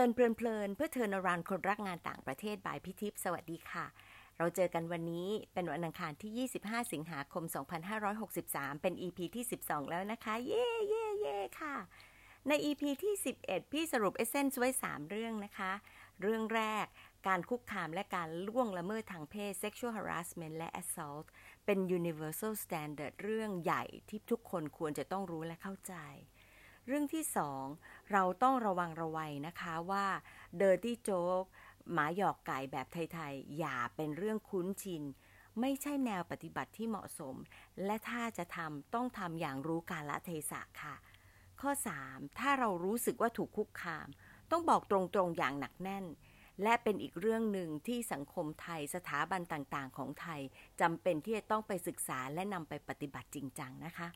Learn เพลินเพลินเพื่อ turn around คนรักงานต่างประเทศ by พี่ทิพย์สวัสดีค่ะ เราเจอกันวันนี้เป็นวันอังคารที่ 25 สิงหาคม 2563 เป็น EP ที่ 12 แล้วนะคะ เย่เย่เย่ค่ะ ใน EP ที่ 11 พี่สรุป essence ไว้ 3 เรื่องนะคะ เรื่องแรกการคุกคามและการล่วงละเมิดทางเพศ sexual harassment และ assault เป็น universal standard เรื่องใหญ่ที่ทุกคนควรจะต้องรู้และเข้าใจ เรื่องที่สองเราต้องระวังระวัยนะคะว่า dirty joke หมาหยอกไก่แบบไทยๆ อย่าเป็นเรื่องคุ้นชิน ไม่ใช่แนวปฏิบัติที่เหมาะสม และถ้าจะทำต้องทำอย่างรู้กาลเทศะค่ะ ข้อ 3. ถ้าเรารู้สึกว่าถูกคุกคาม ต้องบอกตรงๆอย่างหนักแน่น และเป็นอีกเรื่องหนึ่งที่สังคมไทยสถาบันต่างๆ ของไทยจำเป็นที่จะต้องไปศึกษาและนำไปปฏิบัติจริงจังนะคะ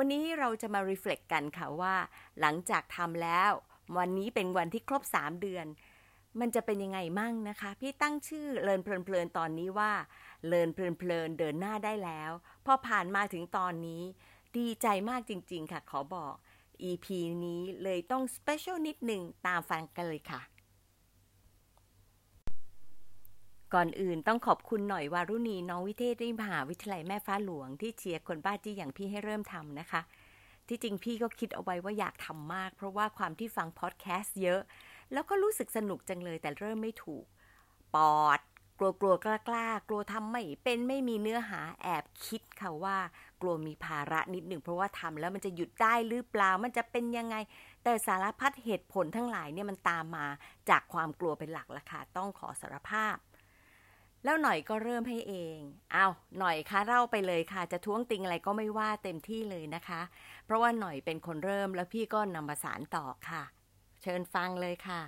วันนี้เราจะมา reflect กันค่ะว่า หลังจากทำแล้ว วันนี้เป็นวันที่ครบ 3 เดือน มันจะเป็นยังไงมั่งนะคะ พี่ตั้งชื่อเลินเพลินๆตอนนี้ว่าเลินเพลินๆเดินหน้าได้แล้ว พอผ่านมาถึงตอนนี้ ดีใจมากจริง ๆ ค่ะ ขอบอก EP นี้เลยต้อง special นิดหนึ่งตามฟังกันเลยค่ะ ก่อนอื่นต้องขอบคุณหน่อยวารุณีน้องวิเทศที่มหาวิทยาลัยแม่ฟ้าหลวงที่เชียร์คนบ้าจี้อย่างพี่ให้เริ่มทำนะคะ ที่จริงพี่ก็คิดเอาไว้ว่าอยากทำมาก เพราะว่าความที่ฟังพอดแคสต์เยอะ แล้วก็รู้สึกสนุกจังเลยแต่เริ่มไม่ถูก ปอด กลัวกลัวกล้ากล้ากลัวทำไม่เป็นไม่มีเนื้อหาแอบคิดค่ะว่า กลัวมีภาระนิดหนึ่งเพราะว่าทำแล้วมันจะหยุดได้หรือเปล่ามันจะเป็นยังไง แต่สารพัดเหตุผลทั้งหลายเนี่ยมันตามมาจากความกลัวเป็นหลักละค่ะต้องขอสารภาพ แล้วหน่อยก็เริ่มให้เอง เอาหน่อยคะเล่าไปเลยค่ะ จะท้วงติงอะไรก็ไม่ว่าเต็มที่เลยนะคะ เพราะว่าหน่อยเป็นคนเริ่มแล้วพี่ก็นำมาสารต่อค่ะ เชิญฟังเลยค่ะ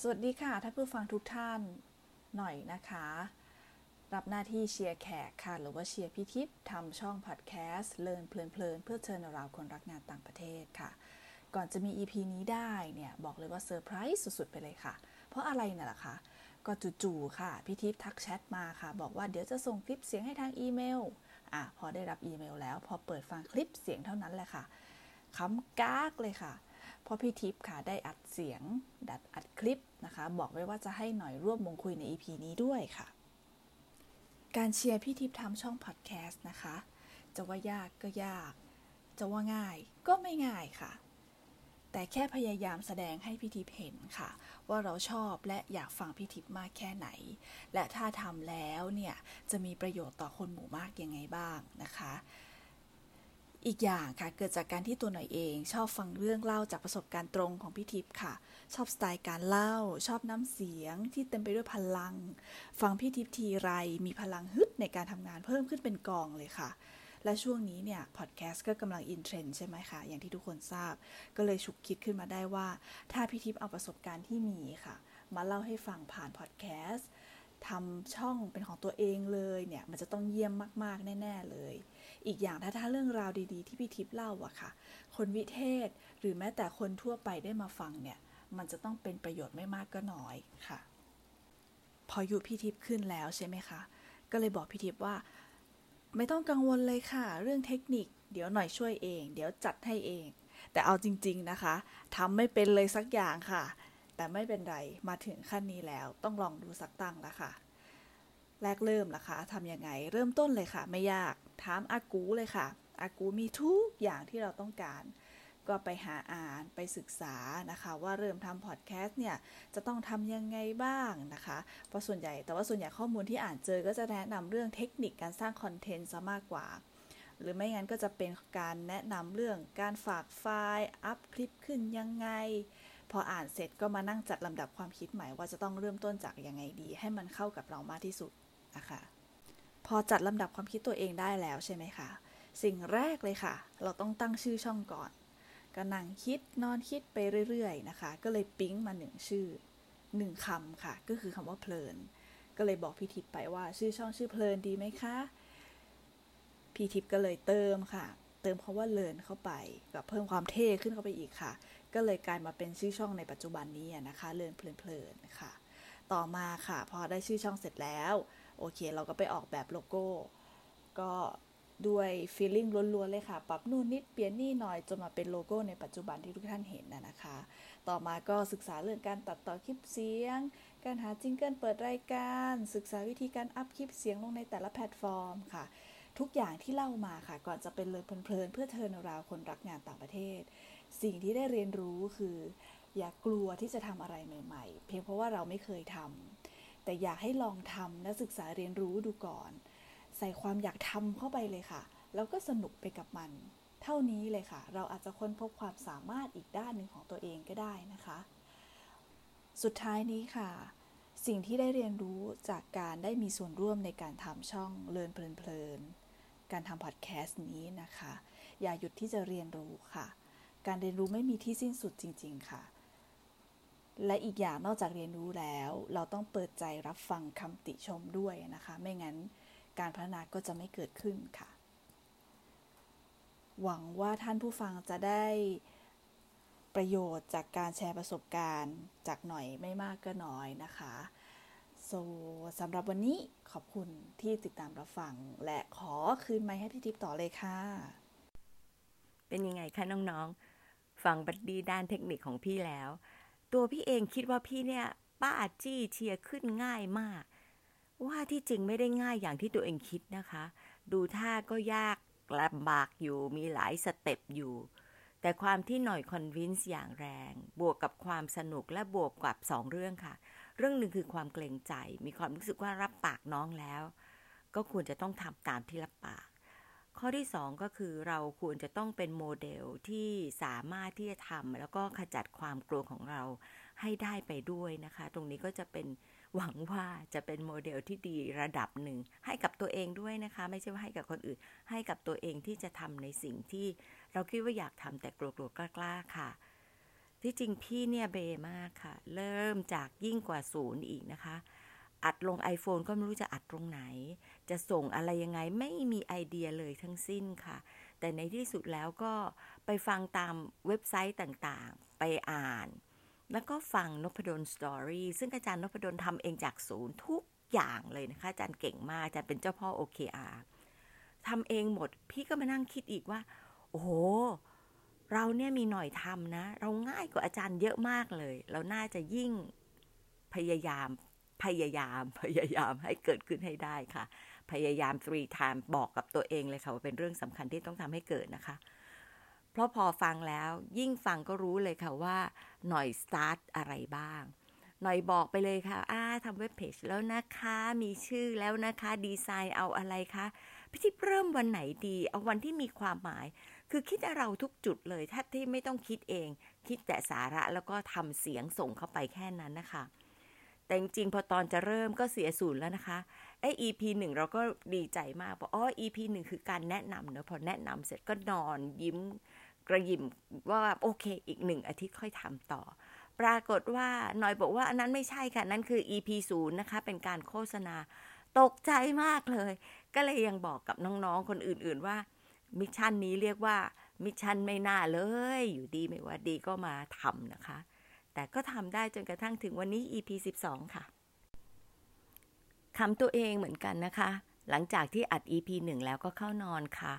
สวัสดีค่ะท่านผู้ฟังทุกท่าน หน่อยนะคะ รับหน้าที่เชียร์แขกค่ะ หรือว่าเชียร์พี่ทิพย์ทำช่องพอดแคสต์ Learn เพลินเพื่อ turn around คนรักงานต่างประเทศค่ะ ก่อนจะมี EP นี้ได้เนี่ยบอกเลยว่าเซอร์ไพรส์สุดๆไปเลยค่ะ เพราะอะไรน่ะล่ะคะ ก็จู่ๆค่ะพิทิพย์ทักแชทมาค่ะ บอกว่าเดี๋ยวจะส่งคลิปเสียงให้ทางอีเมลอะพอได้รับอีเมลแล้ว พอเปิดฟังคลิปเสียงเท่านั้นแหละค่ะคำกากเลยค่ะเพราะพี่ทิพย์ค่ะได้อัดเสียง ดัดอัดคลิปนะคะ บอกไว้ว่าจะให้หน่อยร่วมวงคุยใน EP นี้ด้วยค่ะ การเชียร์พี่ทิพย์ทำช่องพอดแคสต์นะคะ จะว่ายากก็ยาก จะว่าง่ายก็ไม่ง่ายค่ะ แต่แค่พยายามแสดงให้พี่ทิพย์เห็นค่ะ ว่าเราชอบและอยากฟังพี่ทิพย์มากแค่ไหน และถ้าทำแล้วเนี่ยจะมีประโยชน์ต่อคนหมู่มากยังไงบ้างนะคะอีกอย่างค่ะเกิดจากการที่ตัวหน่อยเอง ชอบฟังเรื่องเล่าจากประสบการณ์ตรงของพี่ทิพย์ค่ะ ชอบสไตล์การเล่า ชอบน้ำเสียงที่เต็มไปด้วยพลัง ฟังพี่ทิพย์ทีไรมีพลังฮึดในการทำงานเพิ่มขึ้นเป็นกองเลยค่ะ และช่วงนี้เนี่ยพอดแคสต์ก็กำลังอินเทรนด์ใช่ไหมคะ อย่างที่ทุกคนทราบ ก็เลยฉุกคิดขึ้นมาได้ว่า ถ้าพี่ทิพย์เอาประสบการณ์ที่มีค่ะ มาเล่าให้ฟังผ่านพอดแคสต์ทำช่องเป็นของตัวเองเลยเนี่ย มันจะต้องเยี่ยมมาก ๆ แน่ ๆ เลย อีกอย่างถ้าถ้าเรื่องราวดีๆ ที่พี่ทิพย์เล่าอะค่ะ คนวิเทศหรือแม้แต่คนทั่วไปได้มาฟังเนี่ย มันจะต้องเป็นประโยชน์ไม่มากก็น้อยค่ะ พออยู่พี่ทิพย์ขึ้นแล้วใช่ไหมคะ ก็เลยบอกพี่ทิพย์ว่า ไม่ต้องกังวลเลยค่ะ เรื่องเทคนิค เดี๋ยวหน่อยช่วยเอง เดี๋ยวจัดให้เอง แต่เอาจริง ๆนะคะทำไม่เป็นเลยสักอย่างค่ะ แต่ไม่เป็นไรมาถึงขั้นนี้แล้ว ต้องลองดูสักตั้งแล้วค่ะ แรกเริ่มนะคะทำยังไงเริ่มต้นเลยค่ะ ไม่ยากถามอากูเลยค่ะอากูมีทุกอย่างที่เราต้องการ ก็ไปหาอ่านไปศึกษานะคะว่าเริ่มทำพอดแคสต์เนี่ยจะต้องทำยังไงบ้างนะคะเพราะส่วนใหญ่แต่ว่าส่วนใหญ่ข้อมูลที่อ่านเจอก็จะแนะนำเรื่องเทคนิคการสร้างคอนเทนต์ซะมากกว่า หรือไม่งั้นก็จะเป็นการแนะนำเรื่องการฝากไฟล์อัพคลิปขึ้นยังไง พออ่านเสร็จก็มานั่งจัดลำดับความคิดใหม่ว่าจะต้องเริ่มต้นจากยังไงดี ให้มันเข้ากับเรามากที่สุดนะคะพอจัดลำดับความคิดตัวเองได้แล้วใช่ไหมคะ สิ่งแรกเลยค่ะ เราต้องตั้งชื่อช่องก่อน ก็นั่งคิดนอนคิดไปเรื่อยๆนะคะ ก็เลยปิ๊งมาหนึ่งชื่อหนึ่งคำค่ะ ก็คือคำว่าเพลิน ก็เลยบอกพี่ทิพย์ไปว่า ชื่อช่องชื่อเพลินดีไหมคะ พี่ทิพย์ก็เลยเติมค่ะ เติมคาว่าเลินเข้าไปกับเพิ่มความเท่ขึ้นเข้าไปอีกค่ะ ก็เลยกลายมาเป็นชื่อช่องในปัจจุบันนี้นะคะ เลินเพลินๆค่ะ ต่อมาค่ะ พอได้ชื่อช่องเสร็จแล้ว โอเค เราก็ไปออกแบบโลโก้ ก็ ด้วย feeling ล้วนๆเลยค่ะ ปรับนู่นนิดเปลี่ยนนี่หน่อยจนมาเป็นโลโก้ในปัจจุบันที่ทุกท่านเห็นนะนะคะ ต่อมาก็ศึกษาเรื่องการตัดต่อคลิปเสียง การหา jingle เปิดรายการ ศึกษาวิธีการอัพคลิปเสียงลงในแต่ละแพลตฟอร์มค่ะ ทุกอย่างที่เล่ามาค่ะ ก่อนจะเป็น Learn เพลินๆเพื่อ turn around คนรักงานต่างประเทศ สิ่งที่ได้เรียนรู้คือ อย่ากลัวที่จะทำอะไรใหม่ ๆ เพียงเพราะว่าเราไม่เคยทำแต่อยากให้ลองทำและศึกษาเรียนรู้ดูก่อน ใส่ความอยากทำเข้าไปเลยค่ะ แล้วก็สนุกไปกับมัน เท่านี้เลยค่ะ เราอาจจะค้นพบความสามารถอีกด้านหนึ่งของตัวเองก็ได้นะคะ สุดท้ายนี้ค่ะ สิ่งที่ได้เรียนรู้จากการได้มีส่วนร่วมในการทำช่องเลินเพลินการทำพอดแคสต์นี้นะคะ อย่าหยุดที่จะเรียนรู้ค่ะ การเรียนรู้ไม่มีที่สิ้นสุดจริง ๆ ค่ะ และอีกอย่างนอกจากเรียนรู้แล้ว เราต้องเปิดใจรับฟังคำติชมด้วยนะคะ ไม่งั้น การพัฒนาก็จะไม่เกิดขึ้นค่ะ หวังว่าท่านผู้ฟังจะได้ประโยชน์จากการแชร์ประสบการณ์จากหน่อยไม่มากก็น้อยนะคะโซสำหรับวันนี้ขอบคุณที่ติดตามรับฟัง และขอคืนไมค์ให้พี่ทิพย์ต่อเลยค่ะ เป็นยังไงคะน้องๆ ฟัง buddy ด้านเทคนิคของพี่แล้ว ตัวพี่เองคิดว่าพี่เนี่ย บ้าจี้เชียร์ขึ้นง่ายมาก ว่าที่จริงไม่ได้ง่ายอย่างที่ตัวเองคิดนะคะ ดูท่าก็ยากลำบากอยู่มีหลาย step อยู่ แต่ความที่หน่อย convince อย่างแรง บวกกับความสนุกและบวกกับสองเรื่องค่ะ เรื่องหนึ่งคือความเกรงใจ มีความรู้สึกว่ารับปากน้องแล้ว ก็ควรจะต้องทำตามที่รับปาก ข้อที่สองก็คือเราควรจะต้องเป็นโมเดลที่สามารถที่จะทำแล้วก็ขจัดความกลัวของเราให้ได้ไปด้วยนะคะ ตรงนี้ก็จะเป็น หวังว่าจะเป็นโมเดลที่ดีระดับหนึ่ง ให้กับตัวเองด้วยนะคะ ไม่ใช่ว่าให้กับคนอื่น ให้กับตัวเองที่จะทำในสิ่งที่เราคิดว่าอยากทำแต่กลัวๆกล้าๆค่ะที่จริงพี่เนี่ยเบมากค่ะ เริ่มจากยิ่งกว่าศูนย์อีกนะคะ อัดลง iPhone ก็ไม่รู้จะอัดตรงไหน จะส่งอะไรยังไงไม่มีไอเดียเลยทั้งสิ้นค่ะ แต่ในที่สุดแล้วก็ไปฟังตามเว็บไซต์ต่างๆ ไปอ่าน แล้วก็ฟังนพดลสตอรี่ซึ่งอาจารย์นพดลทำเองจากศูนย์ทุกอย่างเลยนะคะ อาจารย์เก่งมาก อาจารย์เป็นเจ้าพ่อ OKR ทำเองหมด พี่ก็มานั่งคิดอีกว่า โอ้โห เราเนี่ยมีหน่อยทำนะ เราง่ายกว่าอาจารย์เยอะมากเลย เราน่าจะยิ่งพยายาม พยายาม พยายามให้เกิดขึ้นให้ได้ค่ะ พยายาม three time บอกกับตัวเองเลยค่ะว่าเป็นเรื่องสำคัญที่ต้องทำให้เกิดนะคะ ราะพอฟังแล้วยิ่งฟังก็รู้เลยค่ะว่าหน่อย start อะไรบ้าง หน่อยบอกไปเลยค่ะอ่าทำเว็บเพจแล้วนะคะ มีชื่อแล้วนะคะ ดีไซน์เอาอะไรคะพี่ทิพย์เริ่มวันไหนดี เอาวันที่มีความหมาย คือคิดเราทุกจุดเลย ถ้าที่ไม่ต้องคิดเอง คิดแต่สาระแล้วก็ทำเสียงส่งเข้าไปแค่นั้นนะคะ แต่จริงพอตอนจะเริ่มก็เสียศูนย์แล้วนะคะไอ้ EP หนึ่งเราก็ดีใจมากเพราะอ๋อ EP หนึ่งคือการแนะนำเนอะพอแนะนำเสร็จก็นอนยิ้ม กระยิมว่าโอเค อีกหนึ่งอาทิตย์ค่อยทำต่อ ปรากฏว่าหน่อยบอกว่าอันนั้นไม่ใช่ค่ะ นั่นคือ EP ศูนย์นะคะ เป็นการโฆษณา ตกใจมากเลย ก็เลยยังบอกกับน้องๆ คนอื่นๆว่า mission นี้เรียกว่า mission ไม่น่าเลย อยู่ดีไม่ว่าดีก็มาทำนะคะ แต่ก็ทำได้จนกระทั่งถึงวันนี้ EP 12 ค่ะขำตัวเองเหมือนกันนะคะ หลังจากที่อัด EP 1 แล้วก็เข้านอนค่ะ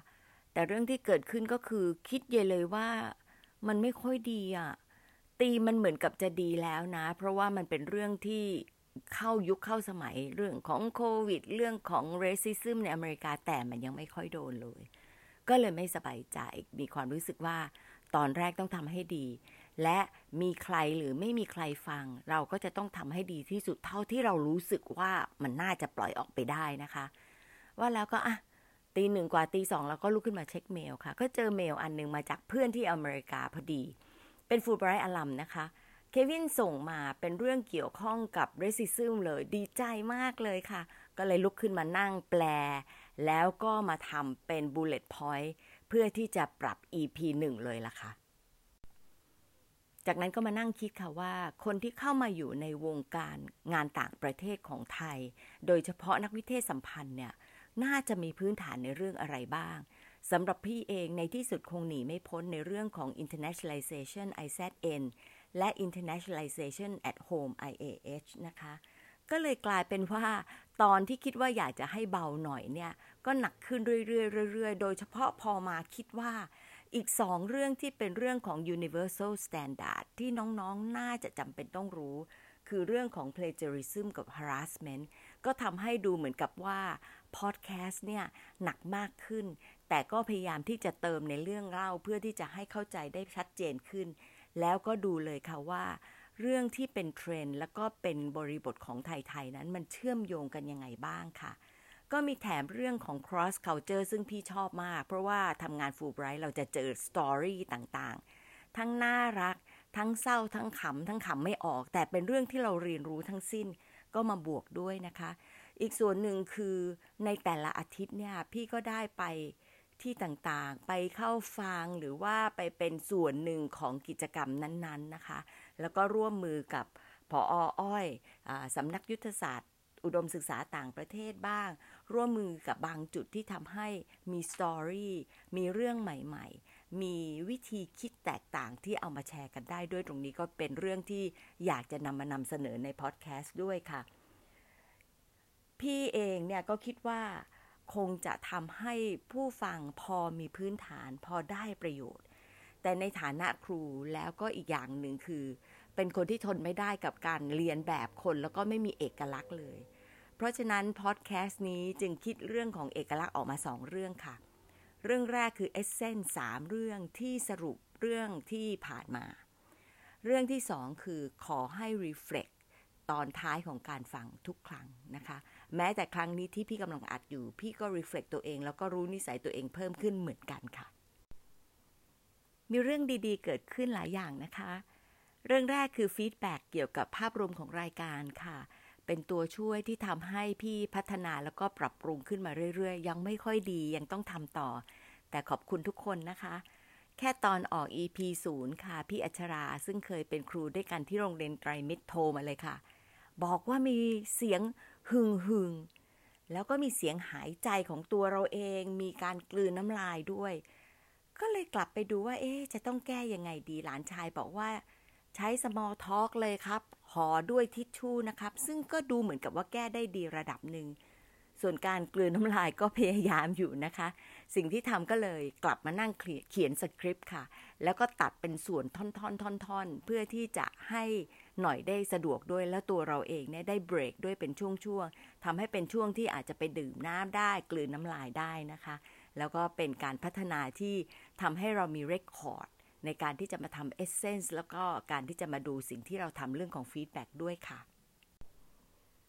แต่เรื่องที่เกิดขึ้นก็คือ คิดเยเลยว่ามันไม่ค่อยดีอะ่ะ ตีมันเหมือนกับจะดีแล้วนะ เพราะว่ามันเป็นเรื่องที่เข้ายุคเข้าสมัยเรื่องของโควิด เรื่องของ racism ในอเมริกาแต่มันยังไม่ค่อยโดนเลย ก็เลยไม่สบายใจ มีความรู้สึกว่าตอนแรกต้องทำให้ดี และมีใครหรือไม่มีใครฟัง เราก็จะต้องทำให้ดีที่สุดเท่าที่เรารู้สึกว่ามันน่าจะปล่อยออกไปได้นะคะ ว่าแล้วก็อะ ตีหนึ่งกว่าตีสองเราก็ลุกขึ้นมาเช็คเมลค่ะ ก็เจอเมลอันหนึ่งมาจากเพื่อนที่อเมริกาพอดี เป็น Fulbright alum นะคะ เควินส่งมาเป็นเรื่องเกี่ยวข้องกับ racism เลยดีใจมากเลยค่ะ ก็เลยลุกขึ้นมานั่งแปล แล้วก็มาทำเป็น bullet point เพื่อที่จะปรับ EP 1 เลยล่ะค่ะจากนั้นก็มานั่งคิดค่ะว่า คนที่เข้ามาอยู่ในวงการงานต่างประเทศของไทย โดยเฉพาะนักวิเทศสัมพันธ์เนี่ย น่าจะมีพื้นฐานในเรื่องอะไรบ้างสำหรับพี่เองในที่สุดคงหนีไม่พ้นในเรื่องของ internationalization IZN และ internationalization at home IAH นะคะ ก็เลยกลายเป็นว่าตอนที่คิดว่าอยากจะให้เบาหน่อยเนี่ย ก็หนักขึ้นเรื่อยๆเรื่อยๆ โดยเฉพาะพอมาคิดว่าอีกสองเรื่องที่เป็นเรื่องของ universal standard ที่น้องๆ น่าจะจำเป็นต้องรู้ คือเรื่องของ plagiarism กับ harassment ก็ทำให้ดูเหมือนกับว่า podcast เนี่ยหนักมากขึ้น แต่ก็พยายามที่จะเติมในเรื่องเล่าเพื่อที่จะให้เข้าใจได้ชัดเจนขึ้น แล้วก็ดูเลยค่ะว่า เรื่องที่เป็นเทรนด์แล้วก็เป็นบริบทของไทยๆนั้นมันเชื่อมโยงกันยังไงบ้างค่ะก็มีแถมเรื่องของ cross culture ซึ่งพี่ชอบมาก เพราะว่าทำงานฟูไบรท์เราจะเจอ story ต่างๆ ทั้งน่ารัก ทั้งเศร้า ทั้งขำ ทั้งขำไม่ออก แต่เป็นเรื่องที่เราเรียนรู้ทั้งสิ้น ก็มาบวกด้วยนะคะ อีกส่วนหนึ่งคือในแต่ละอาทิตย์เนี่ยพี่ก็ได้ไปที่ต่างๆ ไปเข้าฟังหรือว่าไปเป็นส่วนหนึ่งของกิจกรรมนั้นๆนะคะ แล้วก็ร่วมมือกับพออ้อยอสำนักยุทธศาสตร์ อุดมศึกษาต่างประเทศบ้าง ร่วมมือกับบางจุดที่ทำให้มีสตอรี่มีเรื่องใหม่ๆ มีวิธีคิดแตกต่างที่เอามาแชร์กันได้ด้วยตรงนี้ก็เป็นเรื่องที่อยากจะนำมานำเสนอในพอดแคสต์ด้วยค่ะ พี่เองเนี่ยก็คิดว่าคงจะทำให้ผู้ฟังพอมีพื้นฐานพอได้ประโยชน์ แต่ในฐานะครูแล้วก็อีกอย่างหนึ่งคือ เป็นคนที่ทนไม่ได้กับการเรียนแบบคนแล้วก็ไม่มีเอกลักษณ์เลย เพราะฉะนั้นพอดแคสต์นี้จึงคิดเรื่องของเอกลักษณ์ออกมาสองเรื่องค่ะ เรื่องแรกคือเอเซนสามเรื่องที่สรุปเรื่องที่ผ่านมา เรื่องที่สองคือขอให้ reflect ตอนท้ายของการฟังทุกครั้งนะคะ แม้แต่ครั้งนี้ที่พี่กำลังอัดอยู่ พี่ก็ reflect ตัวเอง แล้วก็รู้นิสัยตัวเองเพิ่มขึ้นเหมือนกันค่ะ มีเรื่องดีๆ เกิดขึ้นหลายอย่างนะคะ เรื่องแรกคือฟีดแบ็กเกี่ยวกับภาพรวมของรายการค่ะเป็นตัวช่วยที่ทำให้พี่พัฒนาแล้วก็ปรับปรุงขึ้นมาเรื่อยๆ ยังไม่ค่อยดียังต้องทำต่อ แต่ขอบคุณทุกคนนะคะ แค่ตอนออก EP 0 ค่ะ พี่อัชรา ซึ่งเคยเป็นครูด้วยกันที่โรงเรียนไตรมิตรโทรมาเลยค่ะ บอกว่ามีเสียงหึงหึงแล้วก็มีเสียงหายใจของตัวเราเอง มีการกลืนน้ำลายด้วย ก็เลยกลับไปดูว่า เอ๊จะต้องแก้ยังไงดีหลานชายบอกว่า ใช้ small talk เลยครับห่อด้วยทิชชู่นะครับ ซึ่งก็ดูเหมือนกับว่าแก้ได้ดีระดับหนึ่ง ส่วนการกลืนน้ำลายก็พยายามอยู่นะคะ สิ่งที่ทำก็เลยกลับมานั่งเขียนสคริปต์ค่ะ แล้วก็ตัดเป็นส่วนท่อนๆๆๆเพื่อที่จะให้ หน่อยได้สะดวกด้วยแล้วตัวเราเองเนี่ยได้เบรกด้วยเป็นช่วงๆทำให้เป็นช่วงที่อาจจะไปดื่มน้ำได้ กลืนน้ำลายได้นะคะ แล้วก็เป็นการพัฒนาที่ทำให้เรามี record ในการที่จะมาทำ essence แล้วก็การที่จะมาดูสิ่งที่เราทำเรื่องของ feedback ด้วยค่ะ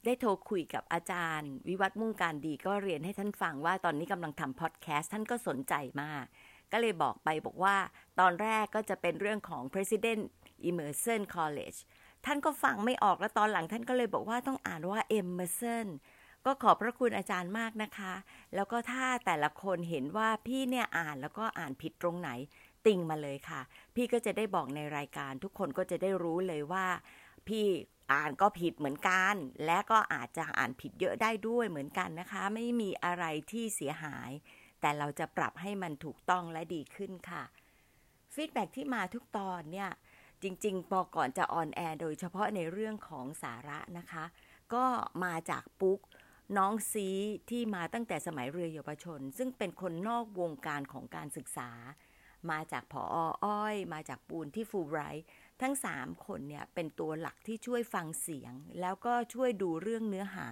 ได้โทรคุยกับอาจารย์ วิวัฒมุ่งการดีก็เรียนให้ท่านฟังว่าตอนนี้กำลังทำพอดแคสต์ท่านก็สนใจมาก ก็เลยบอกไปบอกว่า ตอนแรกก็จะเป็นเรื่องของ President Emerson College ท่านก็ฟังไม่ออกแล้วตอนหลังท่านก็เลยบอกว่าต้องอ่านว่า Emerson ก็ขอบพระคุณอาจารย์มากนะคะ แล้วก็ถ้าแต่ละคนเห็นว่าพี่เนี่ยอ่านแล้วก็อ่านผิดตรงไหน ติ่งมาเลยค่ะ พี่ก็จะได้บอกในรายการทุกคนก็จะได้รู้เลยว่า พี่อ่านก็ผิดเหมือนกัน และก็อาจจะอ่านผิดเยอะได้ด้วยเหมือนกันนะคะ ไม่มีอะไรที่เสียหาย แต่เราจะปรับให้มันถูกต้องและดีขึ้นค่ะ feedback ที่มาทุกตอนเนี่ย จริงๆพอก่อนจะ on air โดยเฉพาะในเรื่องของสาระนะคะ ก็มาจากปุ๊กน้องซีที่มาตั้งแต่สมัยเรือเยาวชน ซึ่งเป็นคนนอกวงการของการศึกษา มาจากผอ.อ้อย มาจากปูนที่ฟูไบรท์ทั้งสามคนเนี่ยเป็นตัวหลักที่ช่วยฟังเสียง แล้วก็ช่วยดูเรื่องเนื้อหา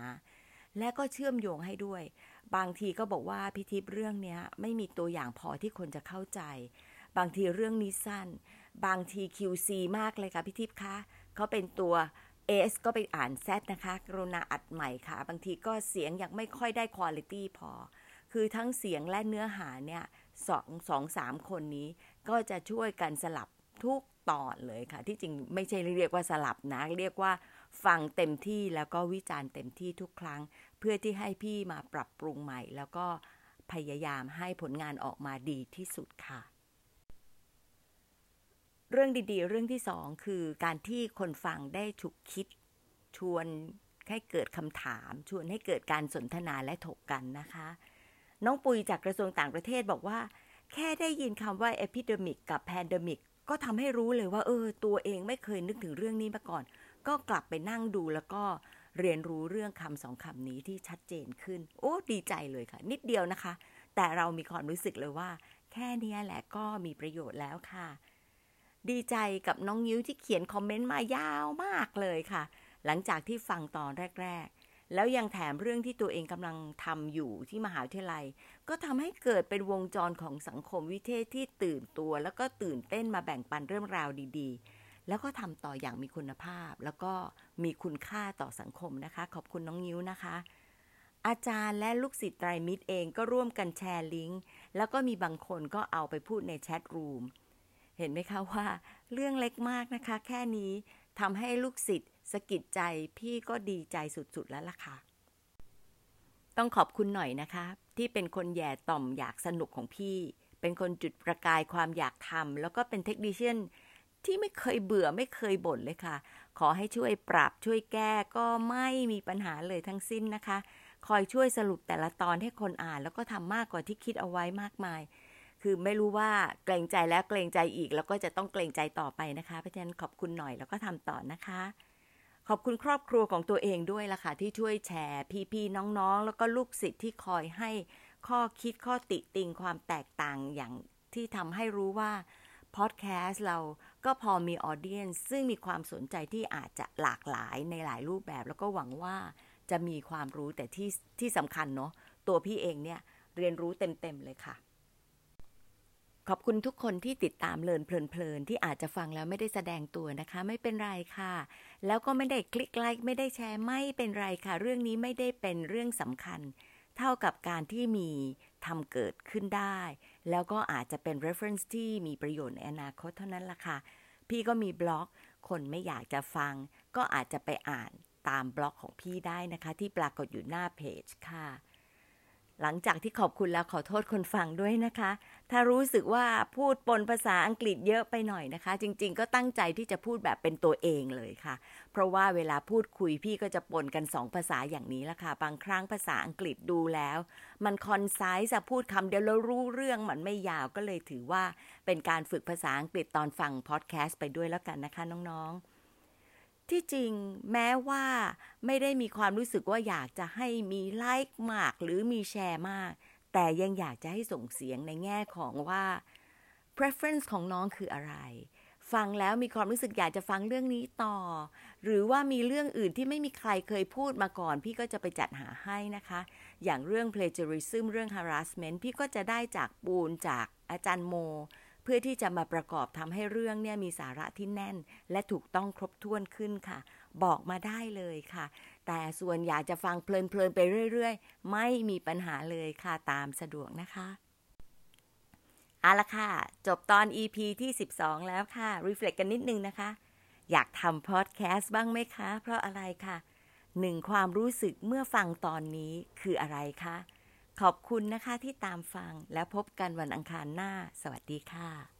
และก็เชื่อมโยงให้ด้วย บางทีก็บอกว่าพิทิพเรื่องนี้ไม่มีตัวอย่างพอที่คนจะเข้าใจ บางทีเรื่องนี้สั้นบางที QC มากเลยค่ะพิทิพย์คะเขาเป็นตัว S ก็ไปอ่าน Z นะคะ กรุณาอัดใหม่ค่ะ บางทีก็เสียงยังไม่ค่อยได้คุณภาพพอ คือทั้งเสียงและเนื้อหาเนี่ยสองสองสามคนนี้ก็จะช่วยกันสลับทุกตอนเลยค่ะ ที่จริงไม่ใช่เรียกว่าสลับนะ เรียกว่าฟังเต็มที่แล้วก็วิจารณ์เต็มที่ทุกครั้ง เพื่อที่ให้พี่มาปรับปรุงใหม่ แล้วก็พยายามให้ผลงานออกมาดีที่สุดค่ะ เรื่องดีๆ เรื่องที่สองคือการที่คนฟังได้ฉุกคิด ชวนให้เกิดคำถาม ชวนให้เกิดการสนทนาและถกกันนะคะ น้องปุยจากกระทรวงต่างประเทศบอกว่า แค่ได้ยินคำว่า epidemic กับ pandemic ก็ทำให้รู้เลยว่า เออ ตัวเองไม่เคยนึกถึงเรื่องนี้มาก่อน ก็กลับไปนั่งดูแล้วก็เรียนรู้เรื่องคำสองคำนี้ที่ชัดเจนขึ้น โอ้ ดีใจเลยค่ะ นิดเดียวนะคะ แต่เรามีความรู้สึกเลยว่า แค่นี้แหละก็มีประโยชน์แล้วค่ะ ดีใจกับน้องยิ้วที่เขียนคอมเมนต์มายาวมากเลยค่ะ หลังจากที่ฟังตอนแรก ๆ แล้วยังแถมเรื่องที่ตัวเองกำลังทำอยู่ที่มหาวิทยาลัย ก็ทำให้เกิดเป็นวงจรของสังคมวิเทศที่ตื่นตัว แล้วก็ตื่นเต้นมาแบ่งปันเรื่องราวดีๆ แล้วก็ทำต่ออย่างมีคุณภาพ แล้วก็มีคุณค่าต่อสังคมนะคะ ขอบคุณน้องยิ้วนะคะอาจารย์และลูกศิษย์ไตรมิตรเองก็ร่วมกันแชร์ลิงก์ แล้วก็มีบางคนก็เอาไปพูดในแชทรูม เห็นไหมคะว่า เรื่องเล็กมากนะคะ แค่นี้ทำให้ลูกศิษย์สะกิดใจพี่ก็ดีใจสุดๆแล้วล่ะค่ะ ต้องขอบคุณหน่อยนะคะ ที่เป็นคนแย่ต่อมอยากสนุกของพี่ เป็นคนจุดประกายความอยากทำแล้วก็เป็นเทคนิชเชียนที่ไม่เคยเบื่อไม่เคยบ่นเลยค่ะ ขอให้ช่วยปรับช่วยแก้ก็ไม่มีปัญหาเลยทั้งสิ้นนะคะ คอยช่วยสรุปแต่ละตอนให้คนอ่าน แล้วก็ทำมากกว่าที่คิดเอาไว้มากมาย คือไม่รู้ว่าเกรงใจแล้วเกรงใจอีก แล้วก็จะต้องเกรงใจต่อไปนะคะ เพราะฉะนั้นขอบคุณหน่อยแล้วก็ทำต่อนะคะ ขอบคุณครอบครัวของตัวเองด้วยล่ะค่ะ ที่ช่วยแชร์พี่ๆน้องๆ แล้วก็ลูกศิษย์ที่คอยให้ข้อคิดข้อติติงความแตกต่างอย่างที่ทำให้รู้ว่าพอดแคสต์เราก็พอมีออเดียนซึ่งมีความสนใจที่อาจจะหลากหลายในหลายรูปแบบ แล้วก็หวังว่าจะมีความรู้แต่ที่ที่สำคัญเนาะตัวพี่เองเนี่ยเรียนรู้เต็มๆเลยค่ะ ขอบคุณทุกคนที่ติดตามเลินเพลินๆที่อาจจะฟังแล้วไม่ได้แสดงตัวนะคะ ไม่เป็นไรค่ะ แล้วก็ไม่ได้คลิกไลค์ไม่ได้แชร์ไม่เป็นไรค่ะ เรื่องนี้ไม่ได้เป็นเรื่องสำคัญ เท่ากับการที่มีทำเกิดขึ้นได้ แล้วก็อาจจะเป็น reference ที่มีประโยชน์ในอนาคตเท่านั้นละค่ะ พี่ก็มีบล็อก คนไม่อยากจะฟัง ก็อาจจะไปอ่านตามบล็อกของพี่ได้นะคะ ที่ปรากฏอยู่หน้าเพจค่ะ หลังจากที่ขอบคุณแล้วขอโทษคนฟังด้วยนะคะ ถ้ารู้สึกว่าพูดปนภาษาอังกฤษเยอะไปหน่อยนะคะ จริงๆ ก็ตั้งใจที่จะพูดแบบเป็นตัวเองเลยค่ะ เพราะว่าเวลาพูดคุยพี่ก็จะปนกันสองภาษาอย่างนี้ละค่ะ บางครั้งภาษาอังกฤษดูแล้ว มัน concise จะพูดคำเดียวแล้วรู้เรื่องมันไม่ยาวก็เลยถือว่าเป็นการฝึกภาษาอังกฤษตอนฟังพอดแคสต์ไปด้วยแล้วกันนะคะน้องๆ ที่จริงแม้ว่าไม่ได้มีความรู้สึกว่าอยากจะให้มีไลค์มากหรือมีแชร์มาก แต่ยังอยากจะให้ส่งเสียงในแง่ของว่า preference ของน้องคืออะไร ฟังแล้วมีความรู้สึกอยากจะฟังเรื่องนี้ต่อ หรือว่ามีเรื่องอื่นที่ไม่มีใครเคยพูดมาก่อน พี่ก็จะไปจัดหาให้นะคะ อย่างเรื่อง plagiarism เรื่อง harassment พี่ก็จะได้จากปูนจากอาจารย์โม พื่อที่จะมาประกอบทำให้เรื่องเนี่ยมีสาระที่แน่น และถูกต้องครบถ้วนขึ้นค่ะ บอกมาได้เลยค่ะ แต่ส่วนอยากจะฟังเพลินๆไปเรื่อยๆ ไม่มีปัญหาเลยค่ะตามสะดวกนะคะเอาละค่ะ จบตอน EP ที่ 12 แล้วค่ะ reflect กันนิดนึงนะคะ อยากทำพอดแคสต์บ้างไหมคะ เพราะอะไรค่ะหนึ่งความรู้สึกเมื่อฟังตอนนี้คืออะไรคะ ขอบคุณนะคะที่ตามฟังและพบกันวันอังคารหน้า สวัสดีค่ะ